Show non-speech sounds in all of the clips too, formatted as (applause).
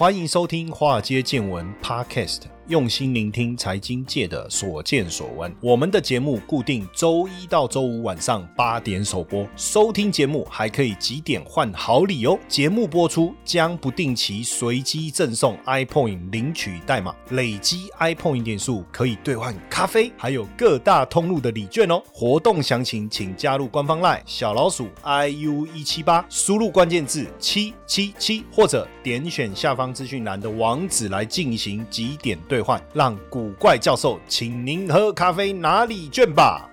欢迎收听《华尔街见闻》Podcast。用心聆听财经界的所见所闻。我们的节目固定周一到周五晚上八点首播，收听节目还可以几点换好礼哦！节目播出将不定期随机赠送 iPoint 领取代码，累积 iPoint 点数可以兑换咖啡，还有各大通路的礼券哦。活动详情请加入官方 LINE 小老鼠 iu 一七八，输入关键字七七七，或者点选下方资讯栏的网址来进行几点兑。让古怪教授请您喝咖啡拿礼券吧。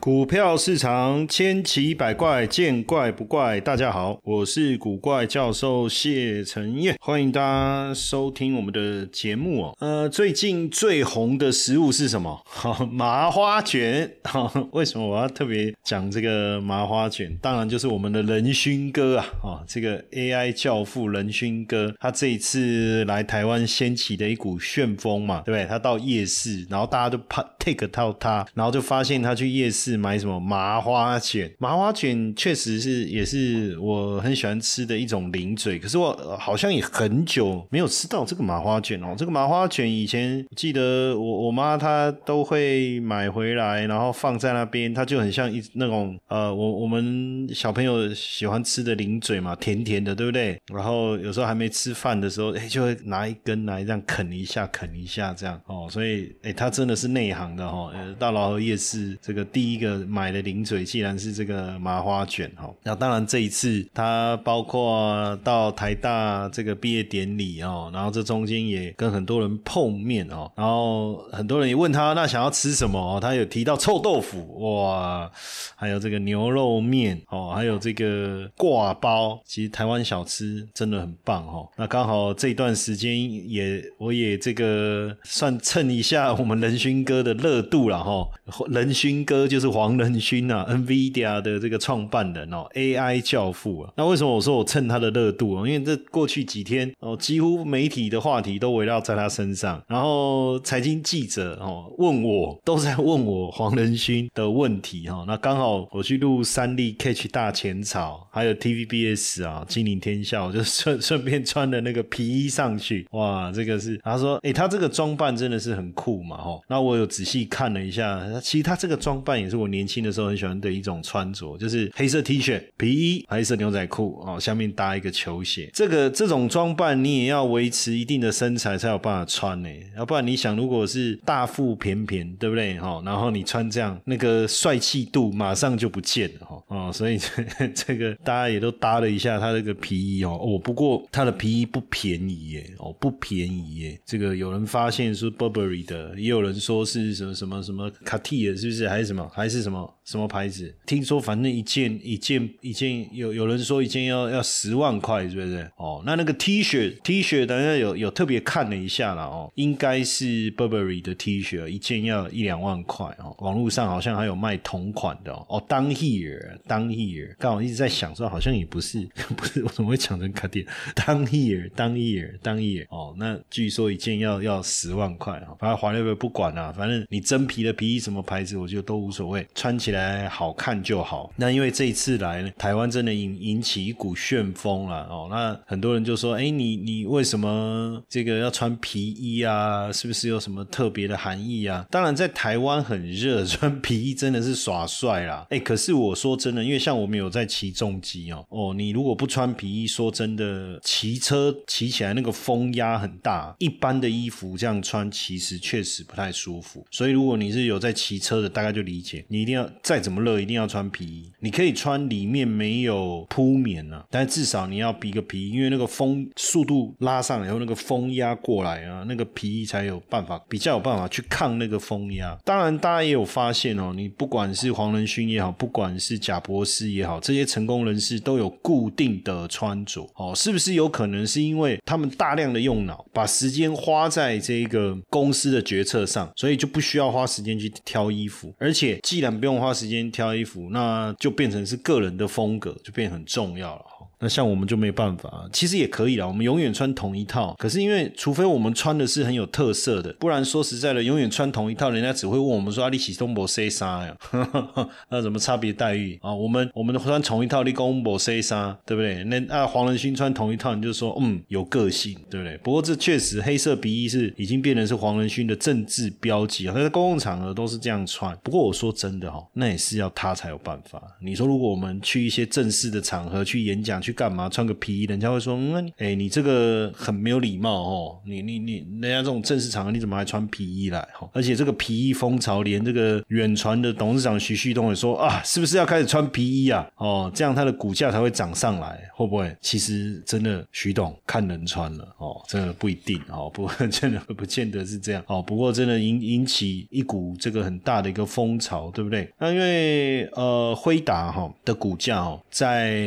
股票市场千奇百怪，见怪不怪。大家好，我是古怪教授谢承彦，欢迎大家收听我们的节目哦。呃，最近最红的食物是什么？(laughs) 麻花卷。(laughs) 为什么我要特别讲这个麻花卷？当然就是我们的仁勋哥啊！啊，这个 AI 教父仁勋哥，他这一次来台湾掀起的一股旋风嘛，对不对？他到夜市，然后大家都怕 take 到他，然后就发现他去夜市。是买什么麻花卷？麻花卷确实是也是我很喜欢吃的一种零嘴，可是我好像也很久没有吃到这个麻花卷哦。这个麻花卷以前记得我我妈她都会买回来，然后放在那边，它就很像一那种呃，我我们小朋友喜欢吃的零嘴嘛，甜甜的，对不对？然后有时候还没吃饭的时候，哎，就会拿一根来这样啃一下，啃一下这样哦。所以哎，它真的是内行的哈。呃，大老河夜市这个第一。个买的零嘴，既然是这个麻花卷哈，那当然这一次他包括到台大这个毕业典礼哦，然后这中间也跟很多人碰面哦，然后很多人也问他那想要吃什么哦，他有提到臭豆腐哇，还有这个牛肉面哦，还有这个挂包，其实台湾小吃真的很棒哦。那刚好这段时间也我也这个算蹭一下我们仁勋哥的热度了哈，仁勋哥就是。黄仁勋啊，(laughs) NVIDIA 的这个创办人哦，AI 教父啊。那为什么我说我蹭他的热度啊？因为这过去几天哦，几乎媒体的话题都围绕在他身上。然后财经记者哦问我，都在问我黄仁勋的问题哈。那刚好我去录三立 Catch 大前草，还有 TVBS 啊，金陵天下，我就顺 (laughs) 顺便穿的那个皮衣上去。哇，这个是他说，哎，他这个装扮真的是很酷嘛哈。那我有仔细看了一下，其实他这个装扮也是。我年轻的时候很喜欢的一种穿着，就是黑色 T 恤、皮衣、黑色牛仔裤哦，下面搭一个球鞋。这个这种装扮你也要维持一定的身材才有办法穿呢，要不然你想，如果是大腹便便，对不对哈？然后你穿这样，那个帅气度马上就不见了哈哦，所以这这个大家也都搭了一下他这个皮衣哦哦，不过他的皮衣不便宜耶哦，不便宜耶。这个有人发现说 Burberry 的，也有人说是什么什么什么 Cartier 是不是还是什么还。是什么什么牌子？听说反正一件一件一件有有人说一件要要十万块，是不是？哦，那那个 T 恤 T 恤，等下有有特别看了一下了哦，应该是 Burberry 的 T 恤，一件要一两万块哦。网络上好像还有卖同款的哦。当 here 当 here，刚好一直在想说，好像也不是 (laughs) 不是，我怎么会抢成卡店？当 here 当 here 当 here 哦，那据说一件要要十万块啊。反正华莱士不管啊，反正你真皮的皮衣什么牌子，我觉得都无所谓。穿起来好看就好。那因为这一次来台湾，真的引引起一股旋风了哦。那很多人就说：“哎，你你为什么这个要穿皮衣啊？是不是有什么特别的含义啊？”当然，在台湾很热，穿皮衣真的是耍帅啦。哎，可是我说真的，因为像我们有在骑重机哦，哦，你如果不穿皮衣，说真的，骑车骑起来那个风压很大，一般的衣服这样穿其实确实不太舒服。所以如果你是有在骑车的，大概就理解。你一定要再怎么热，一定要穿皮衣。你可以穿里面没有铺棉啊，但至少你要比个皮衣，因为那个风速度拉上来以后，那个风压过来啊，那个皮衣才有办法比较有办法去抗那个风压。当然，大家也有发现哦，你不管是黄仁勋也好，不管是贾博士也好，这些成功人士都有固定的穿着哦。是不是有可能是因为他们大量的用脑，把时间花在这个公司的决策上，所以就不需要花时间去挑衣服，而且既然不用花时间挑衣服，那就变成是个人的风格，就变很重要了。那像我们就没办法，其实也可以啦，我们永远穿同一套。可是因为除非我们穿的是很有特色的，不然说实在的，永远穿同一套，人家只会问我们说：“阿里喜东博 C 啥呀？(laughs) 那怎么差别待遇啊？”我们我们穿同一套，你公博 C 啥，对不对？那啊，黄仁勋穿同一套，你就说嗯有个性，对不对？不过这确实黑色皮衣是已经变成是黄仁勋的政治标记啊，他在公共场合都是这样穿。不过我说真的哈，那也是要他才有办法。你说如果我们去一些正式的场合去演讲去去干嘛，穿个皮衣，人家会说嗯，哎，你这个很没有礼貌哦，你你你，人家这种正式场合你怎么还穿皮衣来哈？而且这个皮衣风潮，连这个远传的董事长徐旭东也说啊，是不是要开始穿皮衣啊？哦，这样他的股价才会涨上来，会不会？其实真的徐董看人穿了哦，真的不一定哦，不 (laughs) 真的不见得是这样哦。不过真的引引起一股这个很大的一个风潮，对不对？那因为呃辉达哈的股价哦，在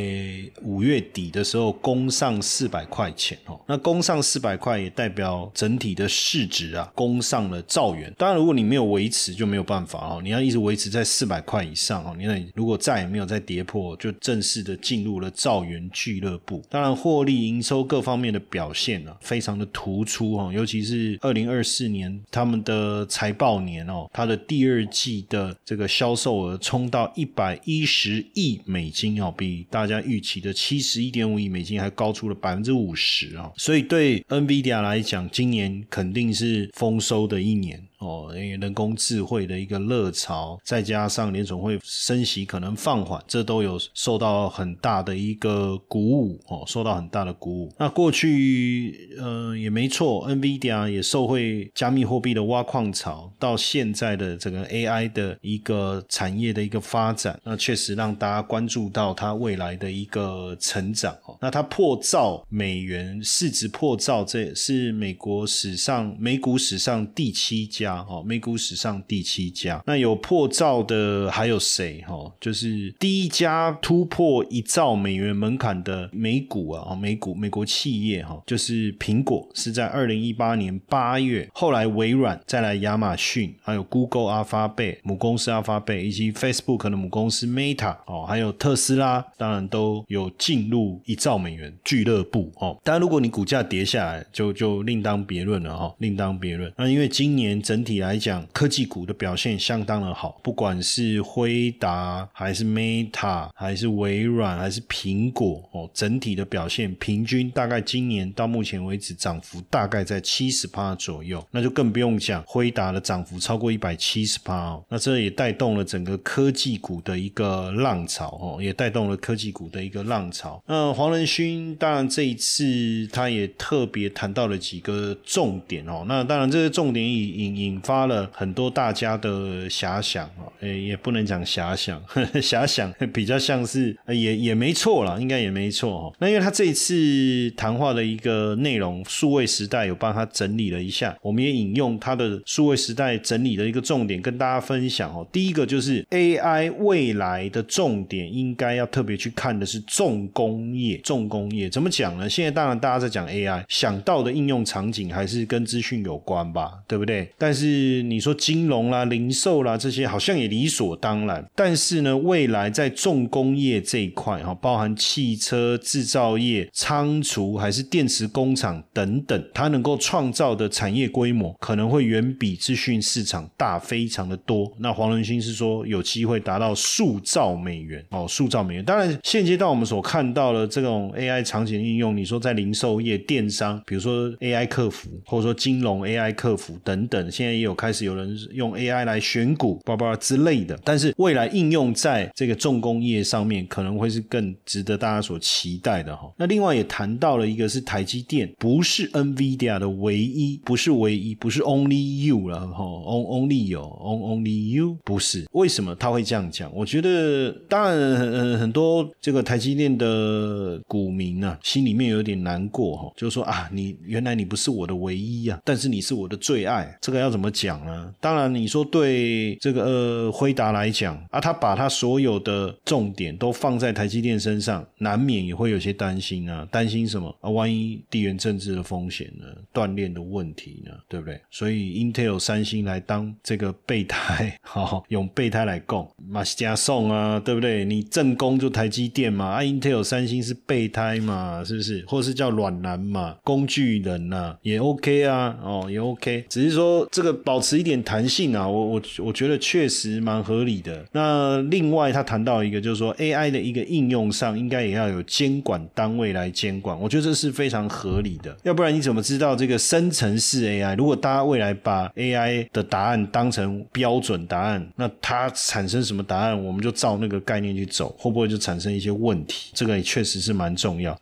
五月月底的时候攻上四百块钱哦，那攻上四百块也代表整体的市值啊攻上了兆元。当然，如果你没有维持就没有办法哦，你要一直维持在四百块以上哦。你看，如果再也没有再跌破，就正式的进入了兆元俱乐部。当然，获利、营收各方面的表现呢，非常的突出哦，尤其是二零二四年他们的财报年哦，它的第二季的这个销售额冲到一百一十亿美金哦，比大家预期的七十一点五亿美金还高出了百分之五十啊！所以对 NVIDIA 来讲，今年肯定是丰收的一年。哦，因为人工智慧的一个热潮，再加上联总会升息可能放缓，这都有受到很大的一个鼓舞哦，受到很大的鼓舞。那过去呃也没错，NVIDIA 也受惠加密货币的挖矿潮，到现在的这个 AI 的一个产业的一个发展，那确实让大家关注到它未来的一个成长哦。那它破兆美元市值破兆，这也是美国史上美股史上第七家。哦，美股史上第七家，那有破兆的还有谁？哈，就是第一家突破一兆美元门槛的美股啊，哦美股美国企业哈，就是苹果是在二零一八年八月，后来微软，再来亚马逊，还有 Google 阿发贝母公司阿发贝，以及 Facebook 的母公司 Meta 哦，还有特斯拉，当然都有进入一兆美元俱乐部哦。当然，如果你股价跌下来，就就另当别论了哈，另当别论。那因为今年整整体来讲，科技股的表现相当的好，不管是辉达还是 Meta，还是微软，还是苹果哦，整体的表现平均大概今年到目前为止涨幅大概在七十趴左右，那就更不用讲辉达的涨幅超过一百七十趴哦，那这也带动了整个科技股的一个浪潮哦，也带动了科技股的一个浪潮。那黄仁勋当然这一次他也特别谈到了几个重点哦，那当然这些重点引引引。引发了很多大家的遐想啊，诶，也不能讲遐想，(laughs) 遐想比较像是也也没错了，应该也没错哦。那因为他这一次谈话的一个内容，数位时代有帮他整理了一下，我们也引用他的数位时代整理的一个重点跟大家分享哦。第一个就是 AI 未来的重点，应该要特别去看的是重工业，重工业怎么讲呢？现在当然大家在讲 AI，想到的应用场景还是跟资讯有关吧，对不对？但是是你说金融啦、零售啦这些，好像也理所当然。但是呢，未来在重工业这一块哈，包含汽车制造业、仓储还是电池工厂等等，它能够创造的产业规模，可能会远比资讯市场大非常的多。那黄仁勋是说有机会达到数兆美元哦，数兆美元。当然，现阶段我们所看到的这种 AI 场景应用，你说在零售业、电商，比如说 AI 客服，或者说金融 AI 客服等等，现在。也有开始有人用 AI 来选股、叭叭之类的，但是未来应用在这个重工业上面，可能会是更值得大家所期待的哈。那另外也谈到了一个是台积电，不是 NVIDIA 的唯一，不是唯一，不是 Only You 了哈，Only 有 Only You 不是？为什么他会这样讲？我觉得当然很很多这个台积电的股民啊，心里面有点难过哈，就是说啊，你原来你不是我的唯一啊，但是你是我的最爱，这个要。怎么讲呢？当然，你说对这个呃辉达来讲啊，他把他所有的重点都放在台积电身上，难免也会有些担心啊。担心什么啊？万一地缘政治的风险呢？锻炼的问题呢？对不对？所以 Intel、三星来当这个备胎，好 (laughs) 用备胎来供，马西加送啊，对不对？你正攻就台积电嘛，啊，Intel、三星是备胎嘛，是不是？或是叫软男嘛，工具人呐，也 OK 啊，哦，也 OK。只是说这个保持一点弹性啊，我我我觉得确实蛮合理的。那另外他谈到一个，就是说 AI 的一个应用上，应该也要有监管单位来监管，我觉得这是非常合理的。要不然你怎么知道这个生成式 AI？如果大家未来把 AI 的答案当成标准答案，那它产生什么答案，我们就照那个概念去走，会不会就产生一些问题？这个也确实是蛮重要。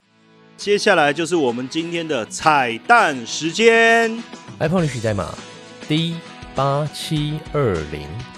接下来就是我们今天的彩蛋时间，iPhone 历史代码 D 八七二零。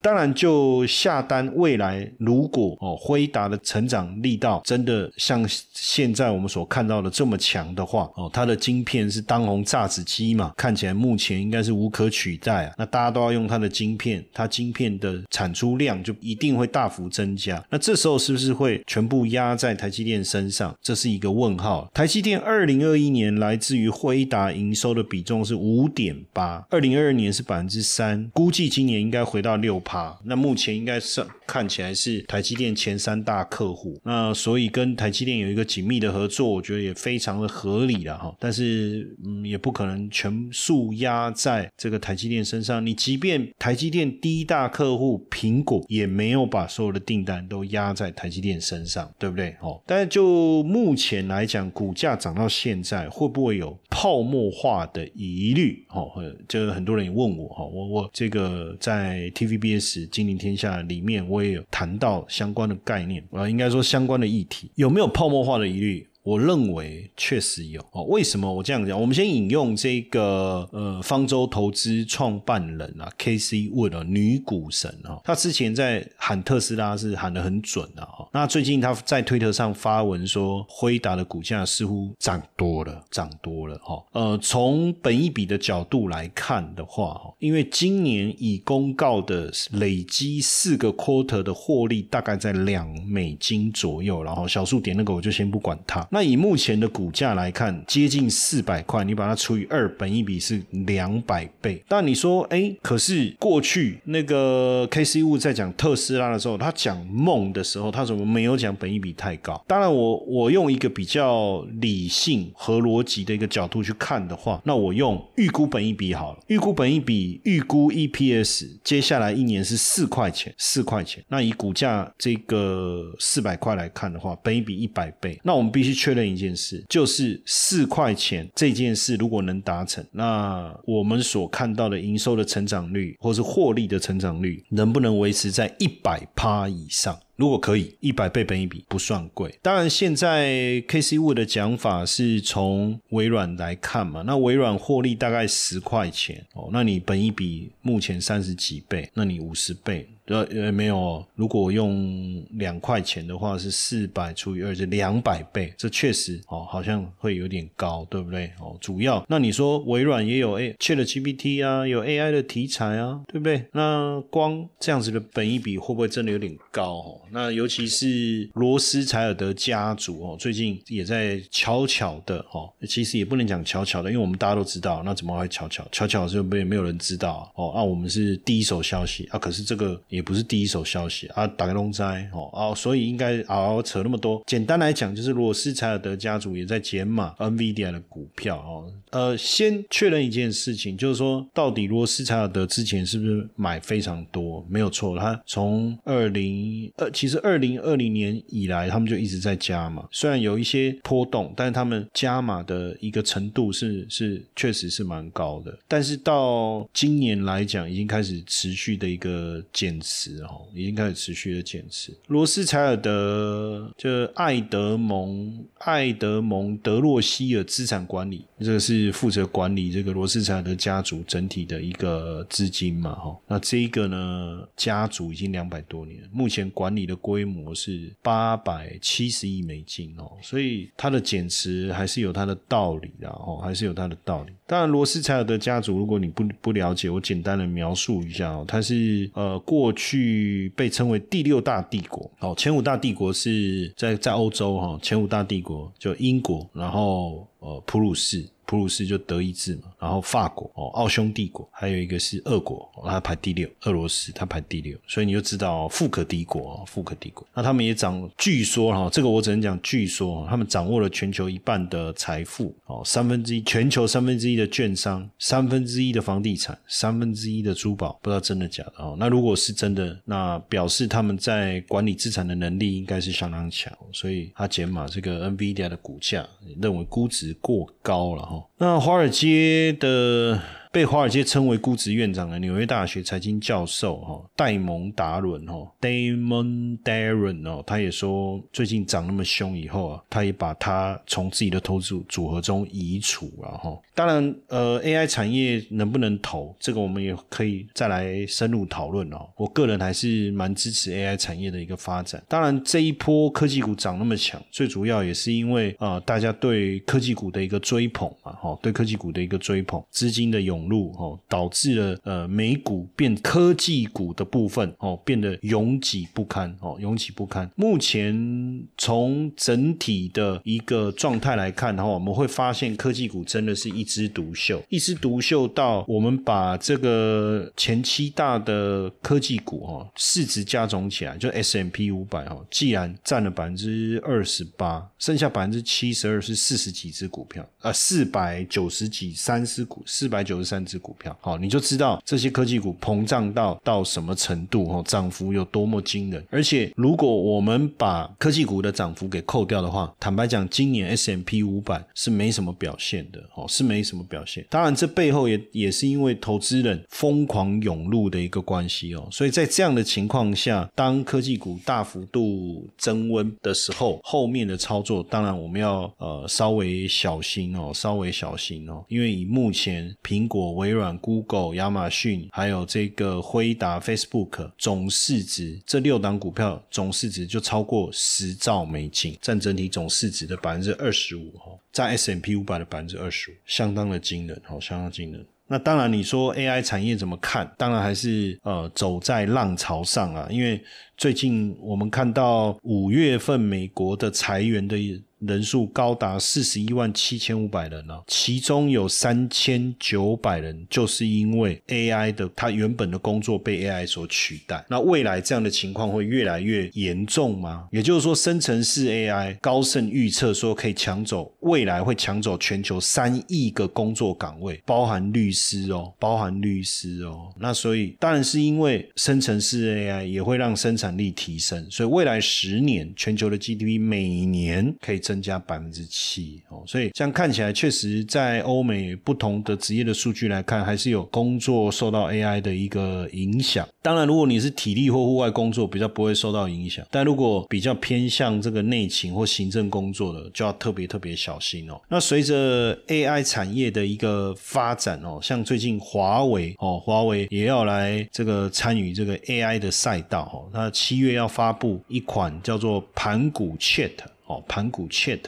当然，就下单未来，如果哦，辉达的成长力道真的像现在我们所看到的这么强的话，哦，它的晶片是当红炸子机嘛，看起来目前应该是无可取代啊。那大家都要用它的晶片，它晶片的产出量就一定会大幅增加。那这时候是不是会全部压在台积电身上？这是一个问号。台积电二零二一年来自于辉达营收的比重是五点八，二零二二年是百分之三，估计今年应该回到六。趴，那目前应该是看起来是台积电前三大客户，那所以跟台积电有一个紧密的合作，我觉得也非常的合理了哈。但是嗯，也不可能全数压在这个台积电身上。你即便台积电第一大客户苹果也没有把所有的订单都压在台积电身上，对不对？哦，但是就目前来讲，股价涨到现在，会不会有泡沫化的疑虑？哦，就很多人也问我哈，我我这个在 TVBS《金陵天下》里面，我我也有谈到相关的概念啊，应该说相关的议题有没有泡沫化的疑虑？我认为确实有哦。为什么我这样讲？我们先引用这个呃方舟投资创办人啊，K C Wood 啊，女股神啊，他之前在喊特斯拉是喊的很准的哈。那最近他在推特上发文说，辉达的股价似乎涨多了，涨多了哈。呃，从本一笔的角度来看的话哈，因为今年已公告的累积四个 quarter 的获利大概在两美金左右，然后小数点那个我就先不管它。那以目前的股价来看，接近四百块，你把它除以二，本一比是两百倍。但你说，哎，可是过去那个 K C 物在讲特斯拉的时候，他讲梦的时候，他怎么没有讲本一比太高？当然，我我用一个比较理性和逻辑的一个角度去看的话，那我用预估本一比好了。预估本一比，预估 E P S，接下来一年是四块钱，四块钱。那以股价这个四百块来看的话，本一比一百倍，那我们必须确认一件事，就是四块钱这件事如果能达成，那我们所看到的营收的成长率，或是获利的成长率，能不能维持在一百趴以上？如果可以，一百倍本一笔不算贵。当然，现在 K C Wood 的讲法是从微软来看嘛，那微软获利大概十块钱哦，那你本一笔目前三十几倍，那你五十倍。呃呃没有，哦如果用两块钱的话是四百除以二是两百倍，这确实哦好像会有点高，对不对？哦，主要那你说微软也有 A Chat GPT 啊，有 AI 的题材啊，对不对？那光这样子的本一比会不会真的有点高？哦，那尤其是罗斯柴尔德家族哦，最近也在悄悄的哦，其实也不能讲悄悄的，因为我们大家都知道，那怎么会悄悄？悄悄是被没有人知道哦，那我们是第一手消息啊，可是这个。也不是第一手消息啊，打开龙灾哦哦，所以应该好扯那么多。简单来讲，就是罗斯柴尔德家族也在减码 NVIDIA 的股票哦。呃，先确认一件事情，就是说，到底罗斯柴尔德之前是不是买非常多？没有错，他从二零二，其实二零二零年以来，他们就一直在加码，虽然有一些波动，但是他们加码的一个程度是是确实是蛮高的。但是到今年来讲，已经开始持续的一个减。持哦，已经开始持续的减持。罗斯柴尔德就爱德蒙爱德蒙德洛希尔资产管理，这个是负责管理这个罗斯柴尔德家族整体的一个资金嘛哈。那这一个呢，家族已经两百多年，目前管理的规模是八百七十亿美金哦，所以它的减持还是有它的道理的哦，还是有它的道理。当然，罗斯柴尔德家族，如果你不不了解，我简单的描述一下哦，它是呃过去被称为第六大帝国哦，前五大帝国是在在欧洲哈，前五大帝国就英国，然后呃普鲁士。普鲁士就德意志嘛，然后法国哦，奥匈帝国，还有一个是俄国，它排第六，俄罗斯它排第六，所以你就知道富可敌国，富可敌国。那他们也掌，据说哈，这个我只能讲据说，他们掌握了全球一半的财富哦，三分之一全球三分之一的券商，三分之一的房地产，三分之一的珠宝，不知道真的假的哦。那如果是真的，那表示他们在管理资产的能力应该是相当强，所以他减码这个 NVIDIA 的股价，认为估值过高了哈。那华尔街的。被华尔街称为估值院长的纽约大学财经教授哈戴蒙达伦哈 Damon Darren 哦，他也说最近涨那么凶以后啊，他也把他从自己的投资组合中移除了哈。当然呃，AI 产业能不能投，这个我们也可以再来深入讨论哦。我个人还是蛮支持 AI 产业的一个发展。当然这一波科技股涨那么强，最主要也是因为啊，大家对科技股的一个追捧嘛哈，对科技股的一个追捧，资金的涌。涌入哦，导致了呃美股变科技股的部分哦变得拥挤不堪哦拥挤不堪。目前从整体的一个状态来看的话，我们会发现科技股真的是一枝独秀，一枝独秀到我们把这个前七大的科技股哈市值加总起来，就 S M P 五百哦，既然占了百分之二十八，剩下百分之七十二是四十几只股票啊，四百九十几三十股，四百九十。三只股票，好，你就知道这些科技股膨胀到到什么程度，哦，涨幅有多么惊人。而且，如果我们把科技股的涨幅给扣掉的话，坦白讲，今年 S M P 五百是没什么表现的，哦，是没什么表现。当然，这背后也也是因为投资人疯狂涌入的一个关系哦。所以在这样的情况下，当科技股大幅度增温的时候，后面的操作当然我们要呃稍微小心哦，稍微小心哦，因为以目前苹果。我微软、Google、亚马逊，还有这个辉达、Facebook 总市值，这六档股票总市值就超过十兆美金，占整体总市值的百分之二十五哈，占 S M P 五百的百分之二十五，相当的惊人，好，相当惊人。那当然，你说 A I 产业怎么看？当然还是呃走在浪潮上啊，因为最近我们看到五月份美国的裁员的。人数高达四十一万七千五百人呢，其中有三千九百人就是因为 AI 的它原本的工作被 AI 所取代。那未来这样的情况会越来越严重吗？也就是说，生成式 AI 高盛预测说可以抢走未来会抢走全球三亿个工作岗位，包含律师哦，包含律师哦。那所以当然是因为生成式 AI 也会让生产力提升，所以未来十年全球的 GDP 每年可以。增加百分之七哦，所以这样看起来，确实在欧美不同的职业的数据来看，还是有工作受到 AI 的一个影响。当然，如果你是体力或户外工作，比较不会受到影响；但如果比较偏向这个内勤或行政工作的，就要特别特别小心哦。那随着 AI 产业的一个发展哦，像最近华为哦，华为也要来这个参与这个 AI 的赛道哦，那七月要发布一款叫做盘古 Chat。哦，盘古 Chat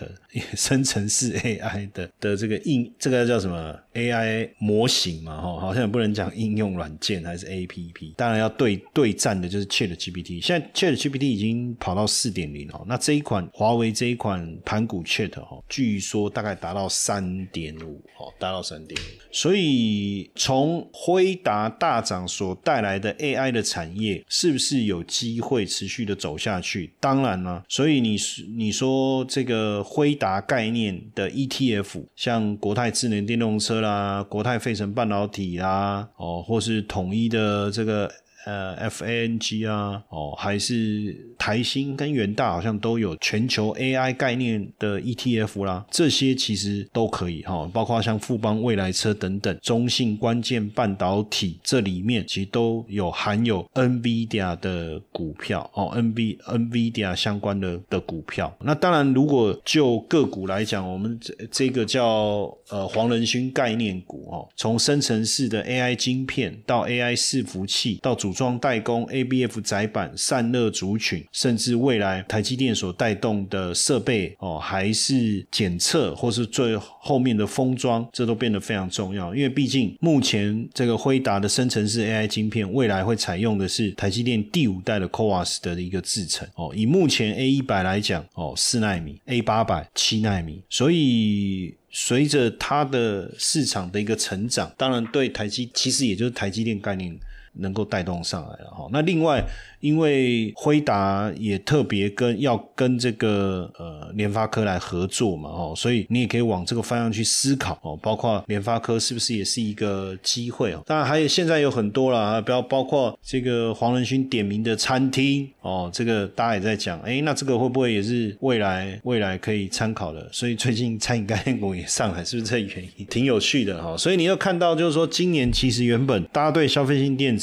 生成式 (laughs) AI 的的这个应这个叫什么 AI 模型嘛？哈，好像也不能讲应用软件还是 APP。当然要对对战的就是 Chat GPT。现在 Chat GPT 已经跑到四点零哦。那这一款华为这一款盘古 Chat 哈，据说大概达到三点五哦，达到三点五。所以从辉达大涨所带来的 AI 的产业，是不是有机会持续的走下去？当然了，所以你你说。说这个辉达概念的 ETF，像国泰智能电动车啦，国泰费城半导体啦，哦，或是统一的这个。呃，F A N G 啊，哦，还是台新跟元大好像都有全球 A I 概念的 E T F 啦，这些其实都可以哈，包括像富邦未来车等等，中信关键半导体这里面其实都有含有 N V D A 的股票哦，N V N V D A 相关的的股票。那当然，如果就个股来讲，我们这这个叫呃黄仁勋概念股哦，从生成式的 A I 晶片到 A I 伺服器到主组装代工、ABF 载板、散热族群，甚至未来台积电所带动的设备哦，还是检测，或是最后面的封装，这都变得非常重要。因为毕竟目前这个辉达的生成式 AI 晶片，未来会采用的是台积电第五代的 CoWoS 的一个制程哦。以目前 A 一百来讲哦，四纳米；A 八百七纳米，所以。随着它的市场的一个成长，当然对台积其实也就是台积电概念能够带动上来了哈。那另外。因为辉达也特别跟要跟这个呃联发科来合作嘛，哦，所以你也可以往这个方向去思考哦，包括联发科是不是也是一个机会哦？当然还有现在有很多了啊，不要包括这个黄仁勋点名的餐厅哦，这个大家也在讲，哎，那这个会不会也是未来未来可以参考的？所以最近餐饮概念股也上来，是不是这原因？挺有趣的哈。所以你要看到就是说，今年其实原本大家对消费性电子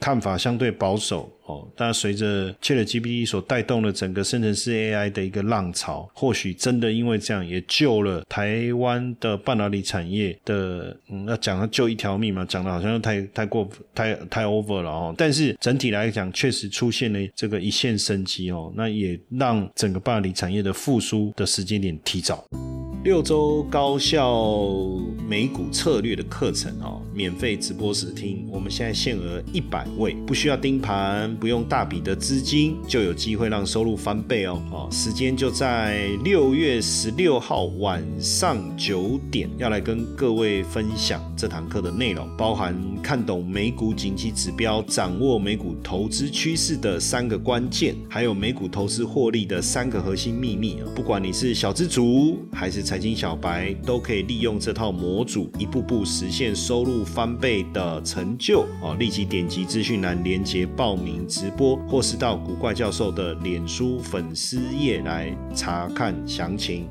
看法相对保守。哦，但随着 ChatGPT 所带动的整个生成式 AI 的一个浪潮，或许真的因为这样，也救了台湾的半导体产业的，嗯，要讲它救一条命嘛，讲的好像又太太过太太 over 了哦。但是整体来讲，确实出现了这个一线生机哦，那也让整个半导体产业的复苏的时间点提早。六周高效美股策略的课程哦，免费直播试听，我们现在限额一百位，不需要盯盘，不用大笔的资金，就有机会让收入翻倍哦。哦，时间就在六月十六号晚上九点，要来跟各位分享这堂课的内容，包含看懂美股景气指标，掌握美股投资趋势的三个关键，还有美股投资获利的三个核心秘密不管你是小资族还是财经小白都可以利用这套模组，一步步实现收入翻倍的成就哦！立即点击资讯栏连接报名直播，或是到古怪教授的脸书粉丝页来查看详情。